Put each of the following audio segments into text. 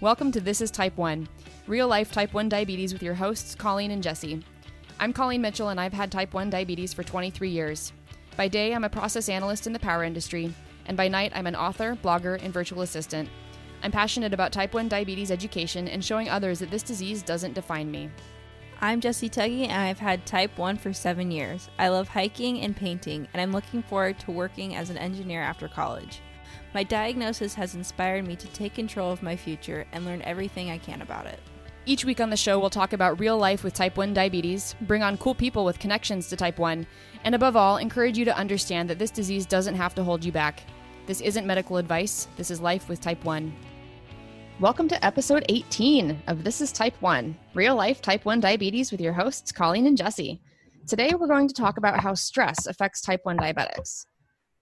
Welcome to This is Type 1, real life type 1 diabetes with your hosts, Colleen and Jesse. I'm Colleen Mitchell, and I've had type 1 diabetes for 23 years. By day, I'm a process analyst in the power industry, and by night, I'm an author, blogger, and virtual assistant. I'm passionate about type 1 diabetes education and showing others that this disease doesn't define me. I'm Jesse Tuggy, and I've had type 1 for seven years. I love hiking and painting, and I'm looking forward to working as an engineer after college. My diagnosis has inspired me to take control of my future and learn everything I can about it. Each week on the show, we'll talk about real life with type 1 diabetes, bring on cool people with connections to type 1, and above all, encourage you to understand that this disease doesn't have to hold you back. This isn't medical advice, this is life with type 1. Welcome to episode 18 of This is Type 1, real life type 1 diabetes with your hosts, Colleen and Jesse. Today, we're going to talk about how stress affects type 1 diabetics.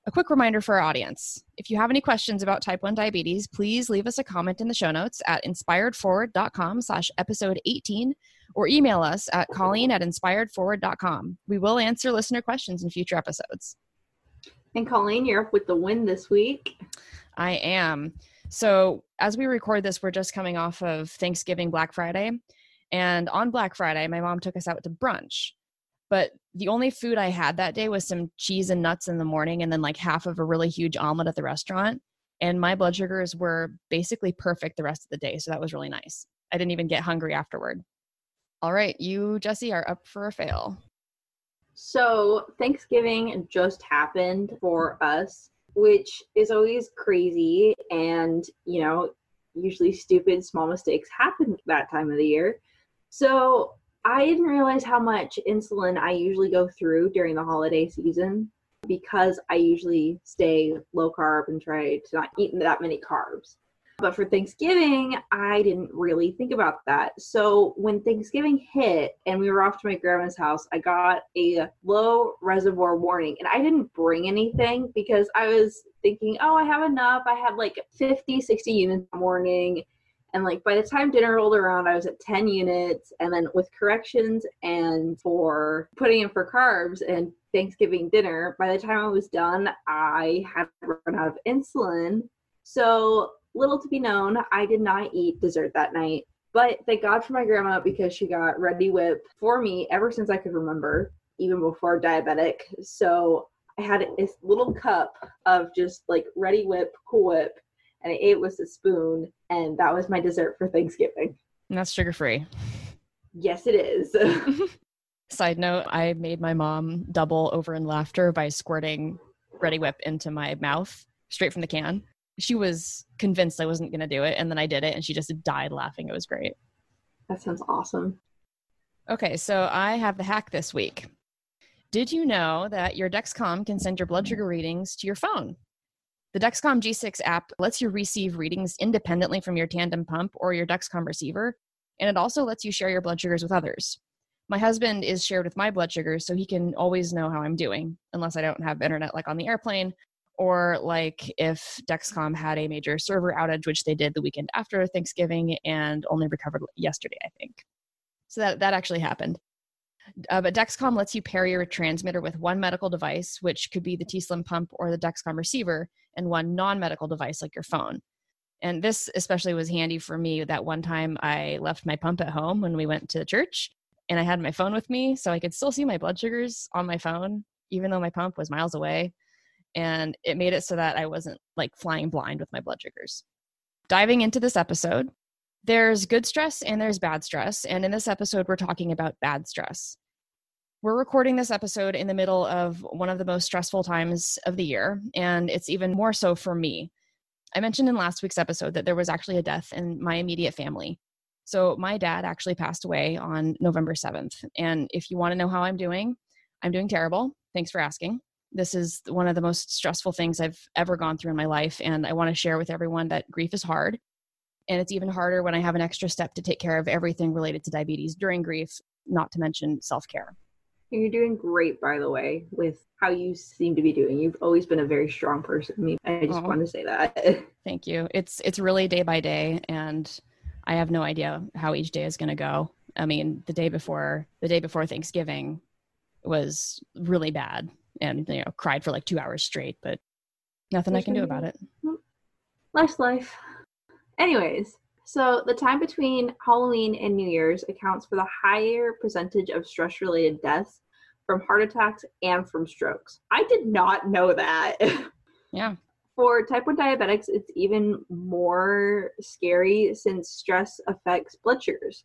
A quick reminder for our audience if you have any questions about type 1 diabetes, please leave us a comment in the show notes at inspiredforward.com slash episode 18 or email us at colleen at inspiredforward.com. We will answer listener questions in future episodes. And Colleen, you're up with the win this week. I am. So, as we record this, we're just coming off of Thanksgiving Black Friday. And on Black Friday, my mom took us out to brunch. But the only food I had that day was some cheese and nuts in the morning and then like half of a really huge omelet at the restaurant. And my blood sugars were basically perfect the rest of the day. So that was really nice. I didn't even get hungry afterward. All right, you, Jesse, are up for a fail. So, Thanksgiving just happened for us, which is always crazy. And, you know, usually stupid small mistakes happen that time of the year. So, I didn't realize how much insulin I usually go through during the holiday season because I usually stay low carb and try to not eat that many carbs. But for Thanksgiving, I didn't really think about that. So when Thanksgiving hit and we were off to my grandma's house, I got a low reservoir warning. And I didn't bring anything because I was thinking, oh, I have enough. I had like 50, 60 units in the morning. And like by the time dinner rolled around, I was at 10 units. And then with corrections and for putting in for carbs and Thanksgiving dinner, by the time I was done, I had run out of insulin. So little to be known, I did not eat dessert that night. But thank God for my grandma because she got Reddi-wip for me ever since I could remember, even before diabetic. So I had this little cup of just like Reddi-wip, Cool Whip, and I ate with a spoon, and that was my dessert for Thanksgiving. And that's sugar free. Yes, it is. Side note, I made my mom double over in laughter by squirting Reddi-wip into my mouth straight from the can. She was convinced I wasn't going to do it, and then I did it, and she just died laughing. It was great. That sounds awesome. Okay, so I have the hack this week. Did you know that your Dexcom can send your blood sugar readings to your phone? The Dexcom G6 app lets you receive readings independently from your tandem pump or your Dexcom receiver, and it also lets you share your blood sugars with others. My husband is shared with my blood sugars, so he can always know how I'm doing, unless I don't have internet like on the airplane, or like if Dexcom had a major server outage, which they did the weekend after Thanksgiving and only recovered yesterday, I think. So that, that actually happened. Uh, but Dexcom lets you pair your transmitter with one medical device, which could be the t:slim pump or the Dexcom receiver, and one non medical device like your phone. And this especially was handy for me that one time I left my pump at home when we went to church and I had my phone with me so I could still see my blood sugars on my phone, even though my pump was miles away. And it made it so that I wasn't like flying blind with my blood sugars. Diving into this episode, there's good stress and there's bad stress. And in this episode, we're talking about bad stress. We're recording this episode in the middle of one of the most stressful times of the year, and it's even more so for me. I mentioned in last week's episode that there was actually a death in my immediate family. So, my dad actually passed away on November 7th. And if you want to know how I'm doing, I'm doing terrible. Thanks for asking. This is one of the most stressful things I've ever gone through in my life. And I want to share with everyone that grief is hard. And it's even harder when I have an extra step to take care of everything related to diabetes during grief, not to mention self care. You're doing great, by the way, with how you seem to be doing. You've always been a very strong person. I just want to say that. Thank you. It's it's really day by day, and I have no idea how each day is going to go. I mean, the day before the day before Thanksgiving was really bad, and you know, cried for like two hours straight. But nothing I can do about it. Life's life. Anyways, So, the time between Halloween and New Year's accounts for the higher percentage of stress related deaths from heart attacks and from strokes. I did not know that. Yeah. For type 1 diabetics, it's even more scary since stress affects blood sugars.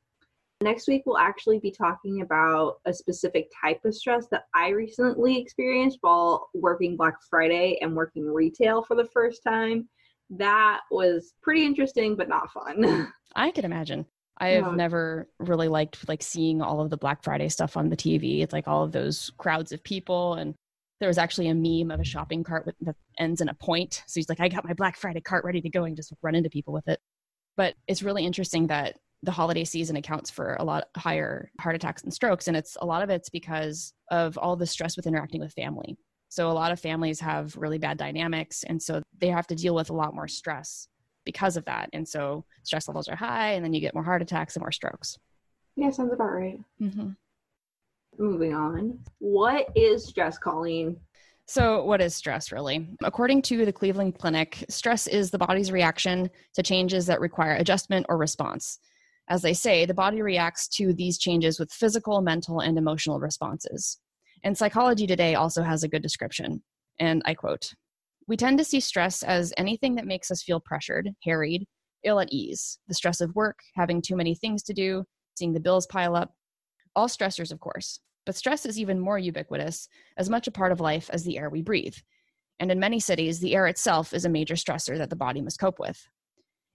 Next week, we'll actually be talking about a specific type of stress that I recently experienced while working Black Friday and working retail for the first time. That was pretty interesting, but not fun. I can imagine. I have Yeah. never really liked like seeing all of the Black Friday stuff on the TV. It's like all of those crowds of people and there was actually a meme of a shopping cart with that ends in a point. So he's like, I got my Black Friday cart ready to go and just run into people with it. But it's really interesting that the holiday season accounts for a lot higher heart attacks and strokes. And it's a lot of it's because of all the stress with interacting with family. So a lot of families have really bad dynamics. And so they have to deal with a lot more stress because of that. And so stress levels are high, and then you get more heart attacks and more strokes. yeah, sounds about right. Mm-hmm. Moving on. What is stress, Colleen? So, what is stress really? According to the Cleveland Clinic, stress is the body's reaction to changes that require adjustment or response. As they say, the body reacts to these changes with physical, mental, and emotional responses. And Psychology Today also has a good description. And I quote We tend to see stress as anything that makes us feel pressured, harried, ill at ease. The stress of work, having too many things to do, seeing the bills pile up. All stressors, of course. But stress is even more ubiquitous, as much a part of life as the air we breathe. And in many cities, the air itself is a major stressor that the body must cope with.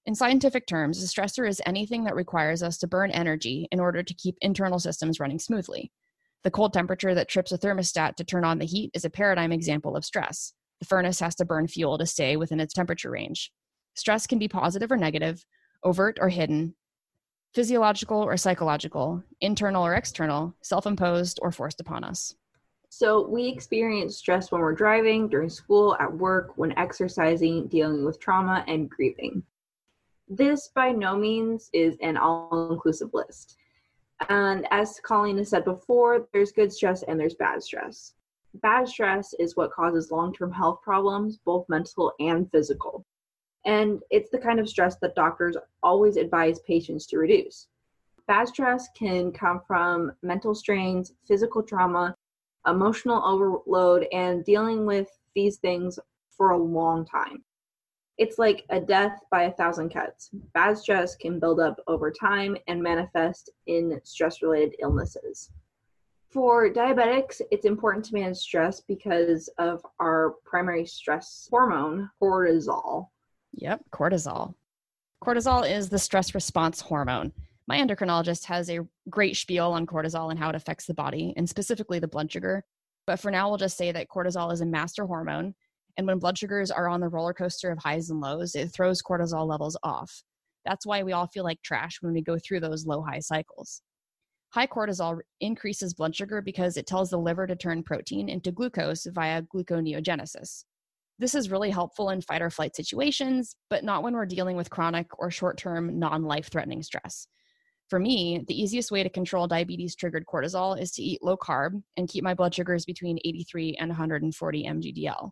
In scientific terms, a stressor is anything that requires us to burn energy in order to keep internal systems running smoothly. The cold temperature that trips a thermostat to turn on the heat is a paradigm example of stress. The furnace has to burn fuel to stay within its temperature range. Stress can be positive or negative, overt or hidden, physiological or psychological, internal or external, self imposed or forced upon us. So, we experience stress when we're driving, during school, at work, when exercising, dealing with trauma, and grieving. This, by no means, is an all inclusive list. And as Colleen has said before, there's good stress and there's bad stress. Bad stress is what causes long term health problems, both mental and physical. And it's the kind of stress that doctors always advise patients to reduce. Bad stress can come from mental strains, physical trauma, emotional overload, and dealing with these things for a long time. It's like a death by a thousand cuts. Bad stress can build up over time and manifest in stress related illnesses. For diabetics, it's important to manage stress because of our primary stress hormone, cortisol. Yep, cortisol. Cortisol is the stress response hormone. My endocrinologist has a great spiel on cortisol and how it affects the body, and specifically the blood sugar. But for now, we'll just say that cortisol is a master hormone. And when blood sugars are on the roller coaster of highs and lows, it throws cortisol levels off. That's why we all feel like trash when we go through those low high cycles. High cortisol increases blood sugar because it tells the liver to turn protein into glucose via gluconeogenesis. This is really helpful in fight or flight situations, but not when we're dealing with chronic or short term, non life threatening stress. For me, the easiest way to control diabetes triggered cortisol is to eat low carb and keep my blood sugars between 83 and 140 mgdl.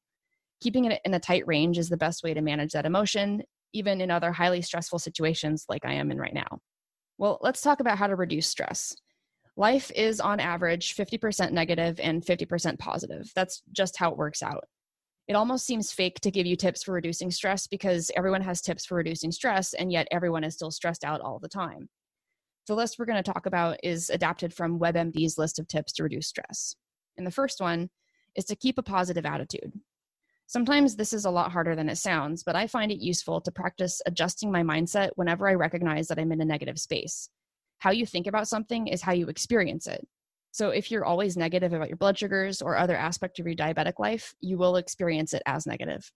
Keeping it in a tight range is the best way to manage that emotion, even in other highly stressful situations like I am in right now. Well, let's talk about how to reduce stress. Life is on average 50% negative and 50% positive. That's just how it works out. It almost seems fake to give you tips for reducing stress because everyone has tips for reducing stress, and yet everyone is still stressed out all the time. The list we're going to talk about is adapted from WebMD's list of tips to reduce stress. And the first one is to keep a positive attitude. Sometimes this is a lot harder than it sounds, but I find it useful to practice adjusting my mindset whenever I recognize that I'm in a negative space. How you think about something is how you experience it. So if you're always negative about your blood sugars or other aspect of your diabetic life, you will experience it as negative.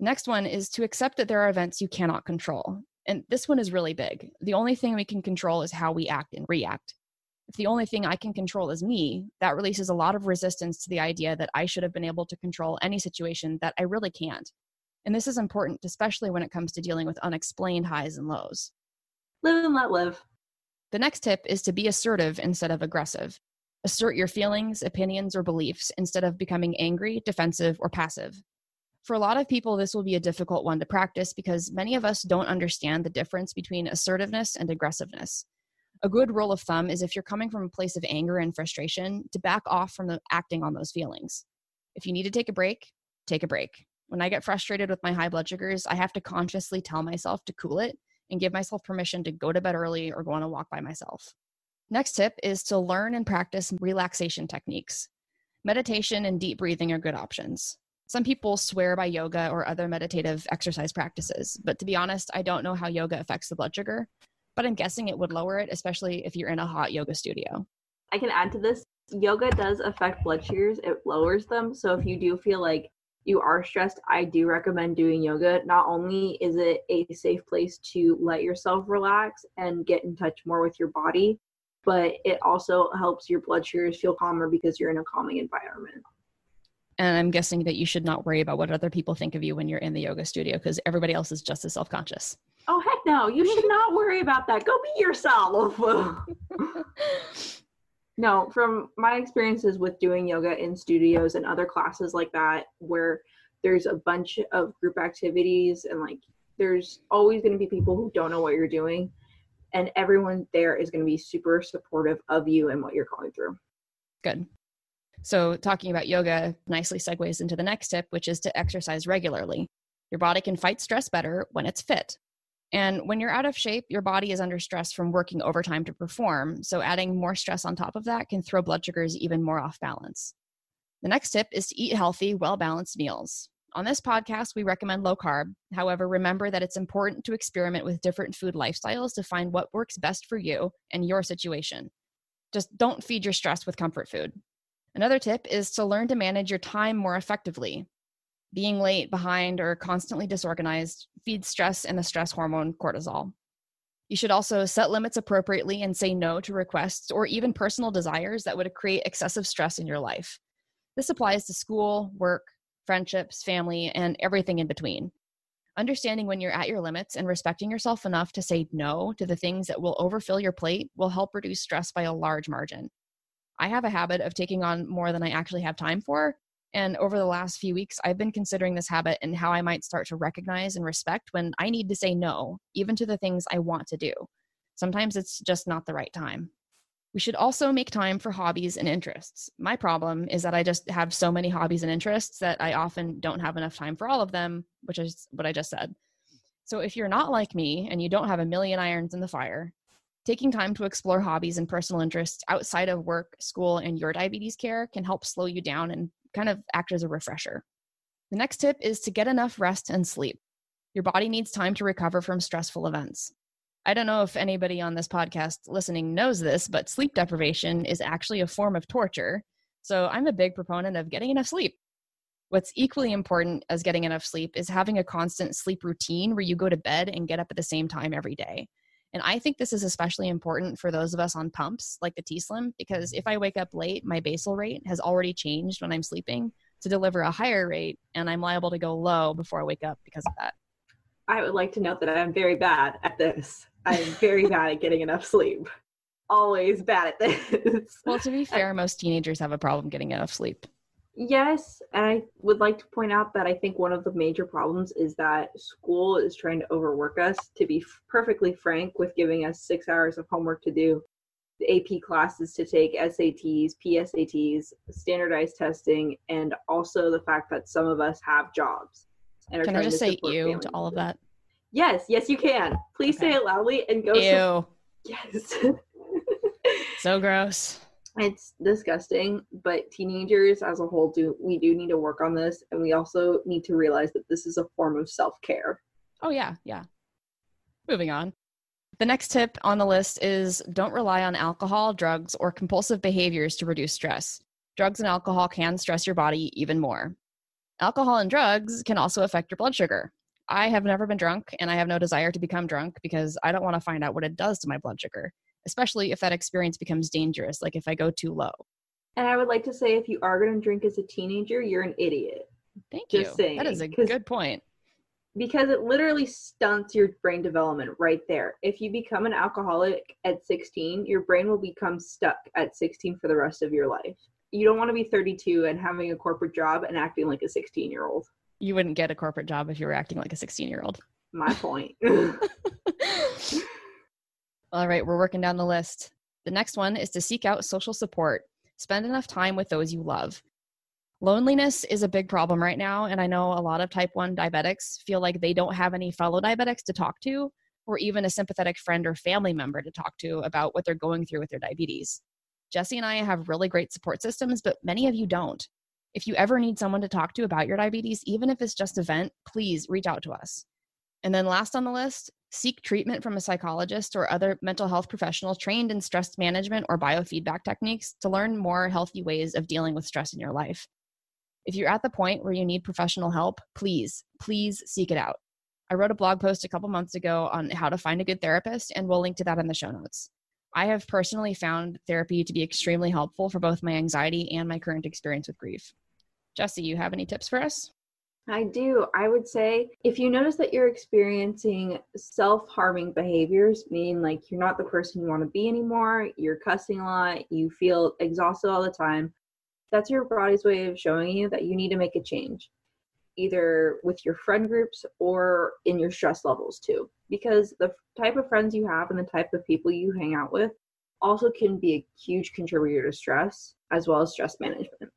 Next one is to accept that there are events you cannot control. And this one is really big. The only thing we can control is how we act and react. If the only thing I can control is me, that releases a lot of resistance to the idea that I should have been able to control any situation that I really can't. And this is important, especially when it comes to dealing with unexplained highs and lows. Live and let live. The next tip is to be assertive instead of aggressive. Assert your feelings, opinions, or beliefs instead of becoming angry, defensive, or passive. For a lot of people, this will be a difficult one to practice because many of us don't understand the difference between assertiveness and aggressiveness. A good rule of thumb is if you're coming from a place of anger and frustration, to back off from the acting on those feelings. If you need to take a break, take a break. When I get frustrated with my high blood sugars, I have to consciously tell myself to cool it and give myself permission to go to bed early or go on a walk by myself. Next tip is to learn and practice relaxation techniques. Meditation and deep breathing are good options. Some people swear by yoga or other meditative exercise practices, but to be honest, I don't know how yoga affects the blood sugar, but I'm guessing it would lower it, especially if you're in a hot yoga studio. I can add to this yoga does affect blood sugars, it lowers them. So if you do feel like you are stressed, I do recommend doing yoga. Not only is it a safe place to let yourself relax and get in touch more with your body, but it also helps your blood sugars feel calmer because you're in a calming environment. And I'm guessing that you should not worry about what other people think of you when you're in the yoga studio because everybody else is just as self conscious. Oh, heck no. You should not worry about that. Go be yourself. no, from my experiences with doing yoga in studios and other classes like that, where there's a bunch of group activities and like there's always going to be people who don't know what you're doing and everyone there is going to be super supportive of you and what you're going through good so talking about yoga nicely segues into the next tip which is to exercise regularly your body can fight stress better when it's fit and when you're out of shape your body is under stress from working overtime to perform so adding more stress on top of that can throw blood sugars even more off balance the next tip is to eat healthy well balanced meals on this podcast, we recommend low carb. However, remember that it's important to experiment with different food lifestyles to find what works best for you and your situation. Just don't feed your stress with comfort food. Another tip is to learn to manage your time more effectively. Being late, behind, or constantly disorganized feeds stress and the stress hormone cortisol. You should also set limits appropriately and say no to requests or even personal desires that would create excessive stress in your life. This applies to school, work, friendships, family, and everything in between. Understanding when you're at your limits and respecting yourself enough to say no to the things that will overfill your plate will help reduce stress by a large margin. I have a habit of taking on more than I actually have time for. And over the last few weeks, I've been considering this habit and how I might start to recognize and respect when I need to say no, even to the things I want to do. Sometimes it's just not the right time. We should also make time for hobbies and interests. My problem is that I just have so many hobbies and interests that I often don't have enough time for all of them, which is what I just said. So if you're not like me and you don't have a million irons in the fire, taking time to explore hobbies and personal interests outside of work, school, and your diabetes care can help slow you down and kind of act as a refresher. The next tip is to get enough rest and sleep. Your body needs time to recover from stressful events. I don't know if anybody on this podcast listening knows this, but sleep deprivation is actually a form of torture. So I'm a big proponent of getting enough sleep. What's equally important as getting enough sleep is having a constant sleep routine where you go to bed and get up at the same time every day. And I think this is especially important for those of us on pumps like the t:slim, because if I wake up late, my basal rate has already changed when I'm sleeping to deliver a higher rate, and I'm liable to go low before I wake up because of that. I would like to note that I'm very bad at this. I'm very bad at getting enough sleep. Always bad at this. Well, to be fair, most teenagers have a problem getting enough sleep. Yes, and I would like to point out that I think one of the major problems is that school is trying to overwork us, to be perfectly frank, with giving us six hours of homework to do, the AP classes to take, SATs, PSATs, standardized testing, and also the fact that some of us have jobs. And Can I just say ew to all of that? Yes, yes, you can. Please okay. say it loudly and go. Ew. Yes. so gross. It's disgusting, but teenagers as a whole do we do need to work on this, and we also need to realize that this is a form of self care. Oh yeah, yeah. Moving on. The next tip on the list is don't rely on alcohol, drugs, or compulsive behaviors to reduce stress. Drugs and alcohol can stress your body even more. Alcohol and drugs can also affect your blood sugar. I have never been drunk and I have no desire to become drunk because I don't want to find out what it does to my blood sugar, especially if that experience becomes dangerous, like if I go too low. And I would like to say if you are going to drink as a teenager, you're an idiot. Thank Just you. Saying, that is a good point. Because it literally stunts your brain development right there. If you become an alcoholic at 16, your brain will become stuck at 16 for the rest of your life you don't want to be 32 and having a corporate job and acting like a 16 year old. You wouldn't get a corporate job if you were acting like a 16 year old. My point. All right, we're working down the list. The next one is to seek out social support. Spend enough time with those you love. Loneliness is a big problem right now, and I know a lot of type 1 diabetics feel like they don't have any fellow diabetics to talk to, or even a sympathetic friend or family member to talk to about what they're going through with their diabetes. Jesse and I have really great support systems, but many of you don't. If you ever need someone to talk to about your diabetes, even if it's just a vent, please reach out to us. And then last on the list, seek treatment from a psychologist or other mental health professional trained in stress management or biofeedback techniques to learn more healthy ways of dealing with stress in your life. If you're at the point where you need professional help, please, please seek it out. I wrote a blog post a couple months ago on how to find a good therapist, and we'll link to that in the show notes. I have personally found therapy to be extremely helpful for both my anxiety and my current experience with grief. Jesse, you have any tips for us? I do. I would say if you notice that you're experiencing self harming behaviors, meaning like you're not the person you want to be anymore, you're cussing a lot, you feel exhausted all the time, that's your body's way of showing you that you need to make a change, either with your friend groups or in your stress levels too. Because the type of friends you have and the type of people you hang out with also can be a huge contributor to stress as well as stress management.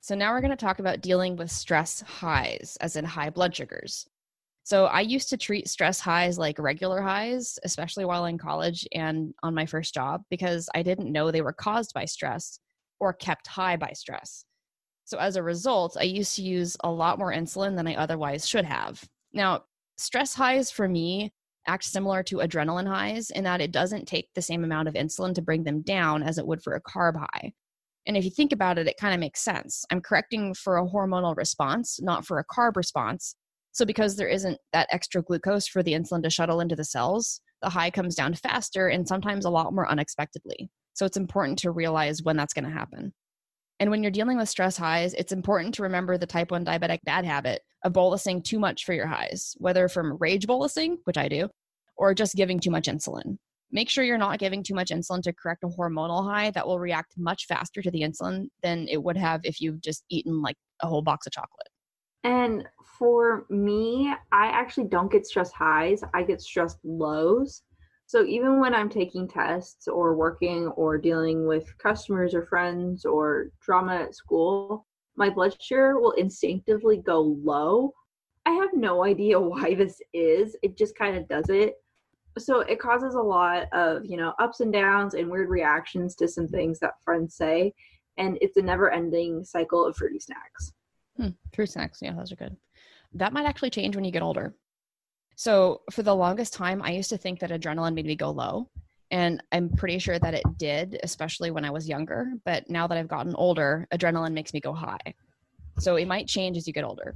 So now we're going to talk about dealing with stress highs, as in high blood sugars. So I used to treat stress highs like regular highs, especially while in college and on my first job, because I didn't know they were caused by stress or kept high by stress. So as a result, I used to use a lot more insulin than I otherwise should have. Now, stress highs for me act similar to adrenaline highs in that it doesn't take the same amount of insulin to bring them down as it would for a carb high. And if you think about it, it kind of makes sense. I'm correcting for a hormonal response, not for a carb response. So, because there isn't that extra glucose for the insulin to shuttle into the cells, the high comes down faster and sometimes a lot more unexpectedly. So, it's important to realize when that's going to happen. And when you're dealing with stress highs, it's important to remember the type 1 diabetic bad habit of bolusing too much for your highs, whether from rage bolusing, which I do, or just giving too much insulin. Make sure you're not giving too much insulin to correct a hormonal high that will react much faster to the insulin than it would have if you've just eaten like a whole box of chocolate. And for me, I actually don't get stress highs, I get stress lows. So even when I'm taking tests or working or dealing with customers or friends or drama at school, my blood sugar will instinctively go low. I have no idea why this is. It just kind of does it so it causes a lot of you know ups and downs and weird reactions to some things that friends say and it's a never ending cycle of fruity snacks. Hmm, fruit snacks. Yeah those are good. That might actually change when you get older. So for the longest time i used to think that adrenaline made me go low and i'm pretty sure that it did especially when i was younger but now that i've gotten older adrenaline makes me go high. So it might change as you get older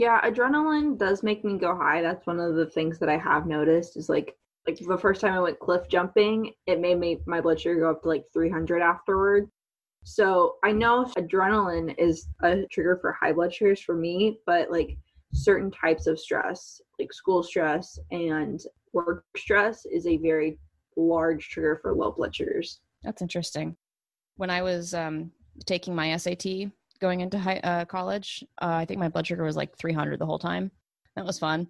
yeah, adrenaline does make me go high. That's one of the things that I have noticed is like like the first time I went cliff jumping, it made me my blood sugar go up to like 300 afterward. So I know adrenaline is a trigger for high blood sugars for me, but like certain types of stress, like school stress and work stress, is a very large trigger for low blood sugars. That's interesting. When I was um, taking my SAT, going into high, uh, college. Uh, I think my blood sugar was like 300 the whole time. That was fun.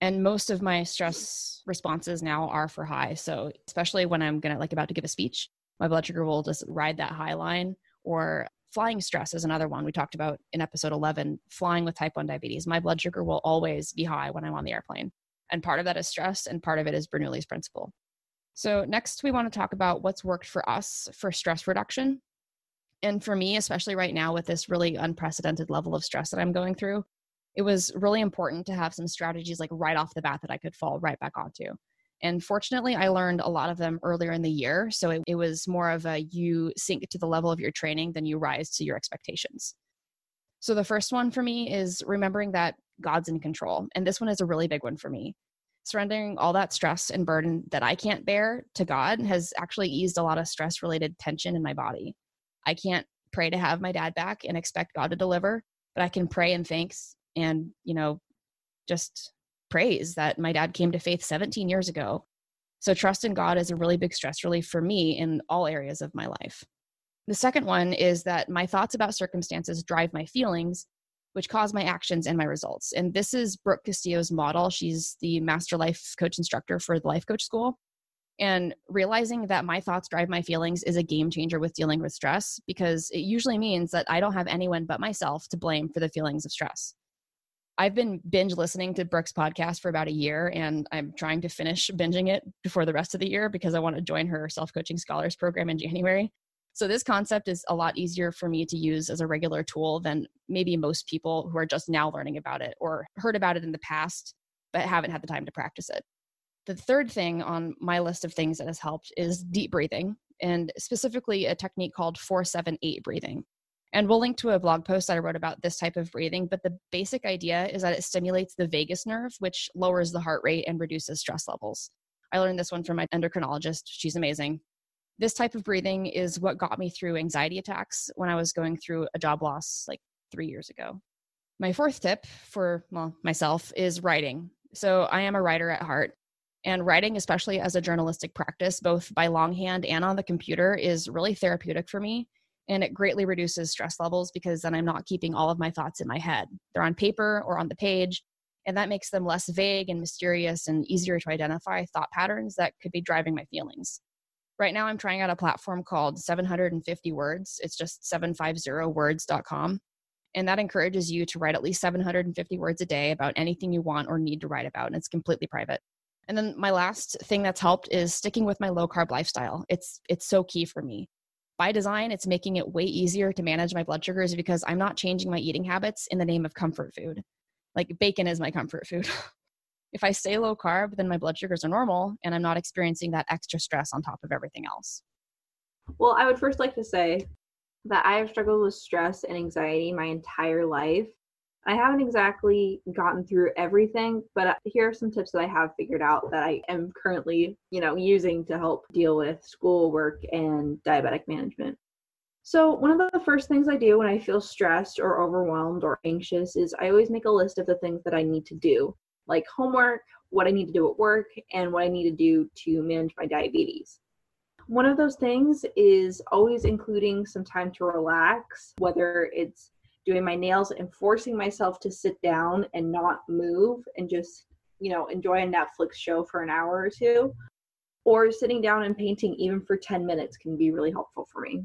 And most of my stress responses now are for high. So especially when I'm gonna like about to give a speech, my blood sugar will just ride that high line. Or flying stress is another one we talked about in episode 11. Flying with type 1 diabetes, my blood sugar will always be high when I'm on the airplane. And part of that is stress, and part of it is Bernoulli's principle. So, next, we want to talk about what's worked for us for stress reduction and for me especially right now with this really unprecedented level of stress that i'm going through it was really important to have some strategies like right off the bat that i could fall right back onto. And fortunately i learned a lot of them earlier in the year so it, it was more of a you sink to the level of your training than you rise to your expectations. So the first one for me is remembering that god's in control and this one is a really big one for me. Surrendering all that stress and burden that i can't bear to god has actually eased a lot of stress related tension in my body I can't pray to have my dad back and expect God to deliver, but I can pray in thanks and, you know, just praise that my dad came to faith 17 years ago. So trust in God is a really big stress relief for me in all areas of my life. The second one is that my thoughts about circumstances drive my feelings, which cause my actions and my results. And this is Brooke Castillo's model. She's the master life coach instructor for the Life Coach School. And realizing that my thoughts drive my feelings is a game changer with dealing with stress because it usually means that I don't have anyone but myself to blame for the feelings of stress. I've been binge listening to Brooke's podcast for about a year, and I'm trying to finish binging it before the rest of the year because I want to join her self coaching scholars program in January. So, this concept is a lot easier for me to use as a regular tool than maybe most people who are just now learning about it or heard about it in the past but haven't had the time to practice it. The third thing on my list of things that has helped is deep breathing, and specifically a technique called 478 breathing. And we'll link to a blog post that I wrote about this type of breathing. But the basic idea is that it stimulates the vagus nerve, which lowers the heart rate and reduces stress levels. I learned this one from my endocrinologist. She's amazing. This type of breathing is what got me through anxiety attacks when I was going through a job loss like three years ago. My fourth tip for well, myself is writing. So I am a writer at heart. And writing, especially as a journalistic practice, both by longhand and on the computer, is really therapeutic for me and it greatly reduces stress levels because then I'm not keeping all of my thoughts in my head. They're on paper or on the page, and that makes them less vague and mysterious and easier to identify thought patterns that could be driving my feelings. Right now, I'm trying out a platform called 750 Words. It's just 750words.com. And that encourages you to write at least 750 words a day about anything you want or need to write about. And it's completely private. And then my last thing that's helped is sticking with my low carb lifestyle. It's it's so key for me by design, it's making it way easier to manage my blood sugars because I'm not changing my eating habits in the name of comfort food. Like bacon is my comfort food. if I stay low carb, then my blood sugars are normal and I'm not experiencing that extra stress on top of everything else. Well, I would first like to say that I have struggled with stress and anxiety my entire life. I haven't exactly gotten through everything, but uh, here are some tips that I have figured out that I am currently, you know, using to help deal with schoolwork and diabetic management. So, one of the first things I do when I feel stressed or overwhelmed or anxious is I always make a list of the things that I need to do, like homework, what I need to do at work, and what I need to do to manage my diabetes. One of those things is always including some time to relax, whether it's doing my nails and forcing myself to sit down and not move and just, you know, enjoy a Netflix show for an hour or two. Or sitting down and painting even for 10 minutes can be really helpful for me.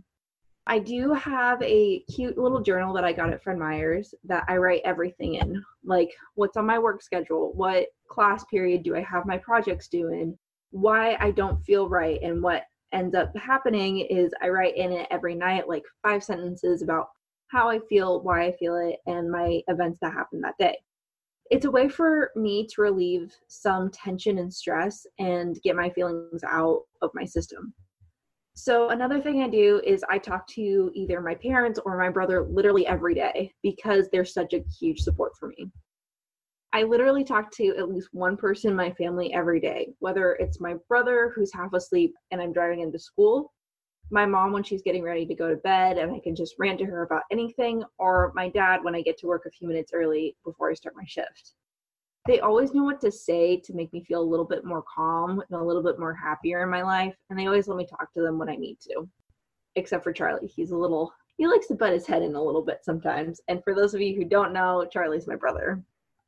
I do have a cute little journal that I got at Fred Meyer's that I write everything in, like what's on my work schedule, what class period do I have my projects due in, why I don't feel right, and what ends up happening is I write in it every night, like five sentences about how I feel, why I feel it, and my events that happened that day. It's a way for me to relieve some tension and stress and get my feelings out of my system. So, another thing I do is I talk to either my parents or my brother literally every day because they're such a huge support for me. I literally talk to at least one person in my family every day, whether it's my brother who's half asleep and I'm driving into school, my mom when she's getting ready to go to bed and I can just rant to her about anything, or my dad when I get to work a few minutes early before I start my shift. They always know what to say to make me feel a little bit more calm and a little bit more happier in my life, and they always let me talk to them when I need to. Except for Charlie, he's a little he likes to butt his head in a little bit sometimes. And for those of you who don't know, Charlie's my brother.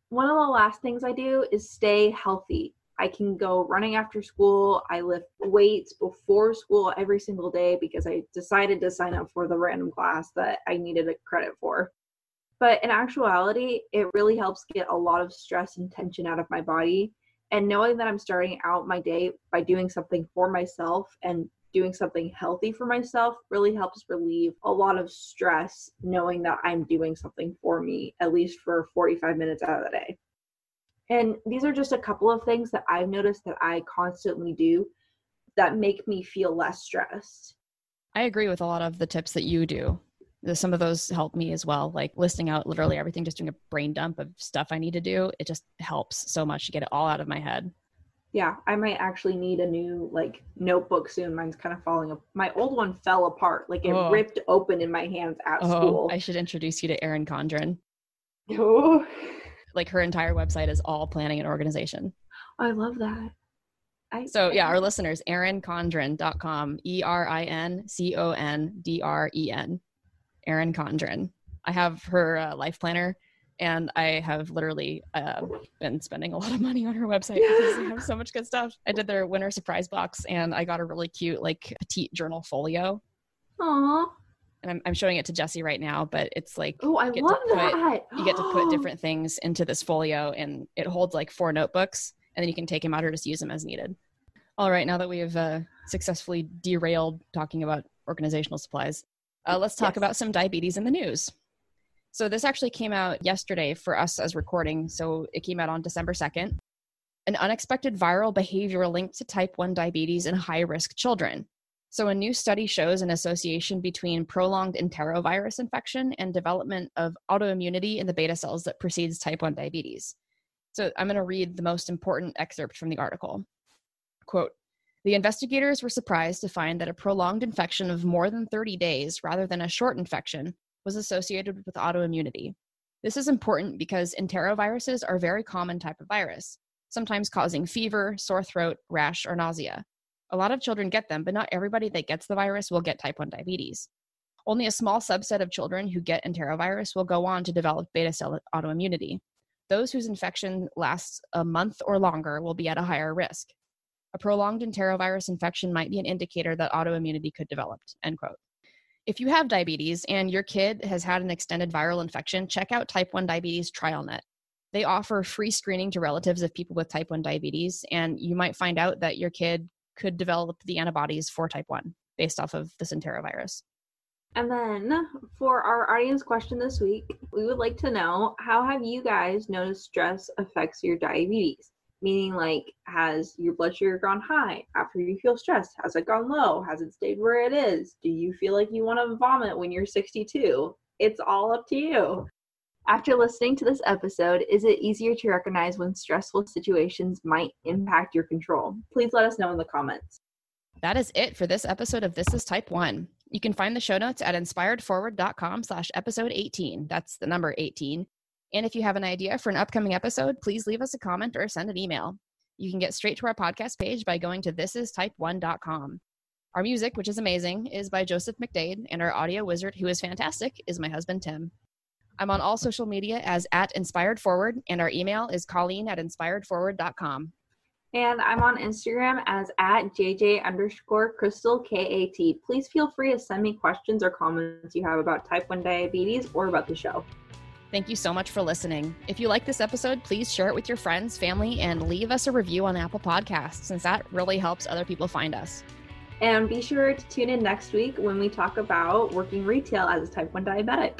One of the last things I do is stay healthy. I can go running after school. I lift weights before school every single day because I decided to sign up for the random class that I needed a credit for. But in actuality, it really helps get a lot of stress and tension out of my body. And knowing that I'm starting out my day by doing something for myself and doing something healthy for myself really helps relieve a lot of stress knowing that I'm doing something for me, at least for 45 minutes out of the day. And these are just a couple of things that I've noticed that I constantly do that make me feel less stressed. I agree with a lot of the tips that you do. Some of those help me as well, like listing out literally everything, just doing a brain dump of stuff I need to do. It just helps so much to get it all out of my head. Yeah, I might actually need a new like notebook soon. Mine's kind of falling up. My old one fell apart, like it oh. ripped open in my hands at oh, school. I should introduce you to Erin Condren. Oh like her entire website is all planning and organization. I love that. I, so yeah, our listeners, erincondren.com, E-R-I-N-C-O-N-D-R-E-N, Erin Condren. I have her uh, life planner and I have literally uh, been spending a lot of money on her website because they have so much good stuff. I did their winter surprise box, and I got a really cute like petite journal folio. Aww. And I'm, I'm showing it to Jesse right now, but it's like Oh, I get love to put, that. you get to put different things into this folio, and it holds like four notebooks, and then you can take them out or just use them as needed. All right, now that we have uh, successfully derailed talking about organizational supplies, uh, let's talk Yes. about some diabetes in the news. So this actually came out yesterday for us as recording. So it came out on December 2nd. An unexpected viral behavior linked to type 1 diabetes in high risk children. So a new study shows an association between prolonged enterovirus infection and development of autoimmunity in the beta cells that precedes type 1 diabetes. So I'm going to read the most important excerpt from the article. Quote, the investigators were surprised to find that a prolonged infection of more than 30 days rather than a short infection was associated with autoimmunity. This is important because enteroviruses are a very common type of virus, sometimes causing fever, sore throat, rash, or nausea. A lot of children get them, but not everybody that gets the virus will get type 1 diabetes. Only a small subset of children who get enterovirus will go on to develop beta cell autoimmunity. Those whose infection lasts a month or longer will be at a higher risk. A prolonged enterovirus infection might be an indicator that autoimmunity could develop. End quote. If you have diabetes and your kid has had an extended viral infection, check out Type 1 Diabetes TrialNet. They offer free screening to relatives of people with type 1 diabetes, and you might find out that your kid could develop the antibodies for type 1 based off of this enterovirus. And then for our audience question this week, we would like to know how have you guys noticed stress affects your diabetes? Meaning, like, has your blood sugar gone high after you feel stressed? Has it gone low? Has it stayed where it is? Do you feel like you want to vomit when you're 62? It's all up to you. After listening to this episode, is it easier to recognize when stressful situations might impact your control? Please let us know in the comments. That is it for this episode of This is Type 1. You can find the show notes at inspiredforward.com slash episode 18. That's the number 18. And if you have an idea for an upcoming episode, please leave us a comment or send an email. You can get straight to our podcast page by going to thisistype1.com. Our music, which is amazing, is by Joseph McDade, and our audio wizard, who is fantastic, is my husband Tim. I'm on all social media as at Inspired Forward, and our email is colleen at inspiredforward.com. And I'm on Instagram as at JJ underscore crystal KAT. Please feel free to send me questions or comments you have about type 1 diabetes or about the show. Thank you so much for listening. If you like this episode, please share it with your friends, family, and leave us a review on Apple Podcasts, since that really helps other people find us. And be sure to tune in next week when we talk about working retail as a type 1 diabetic.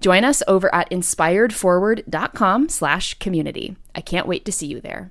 Join us over at inspiredforward.com slash community. I can't wait to see you there.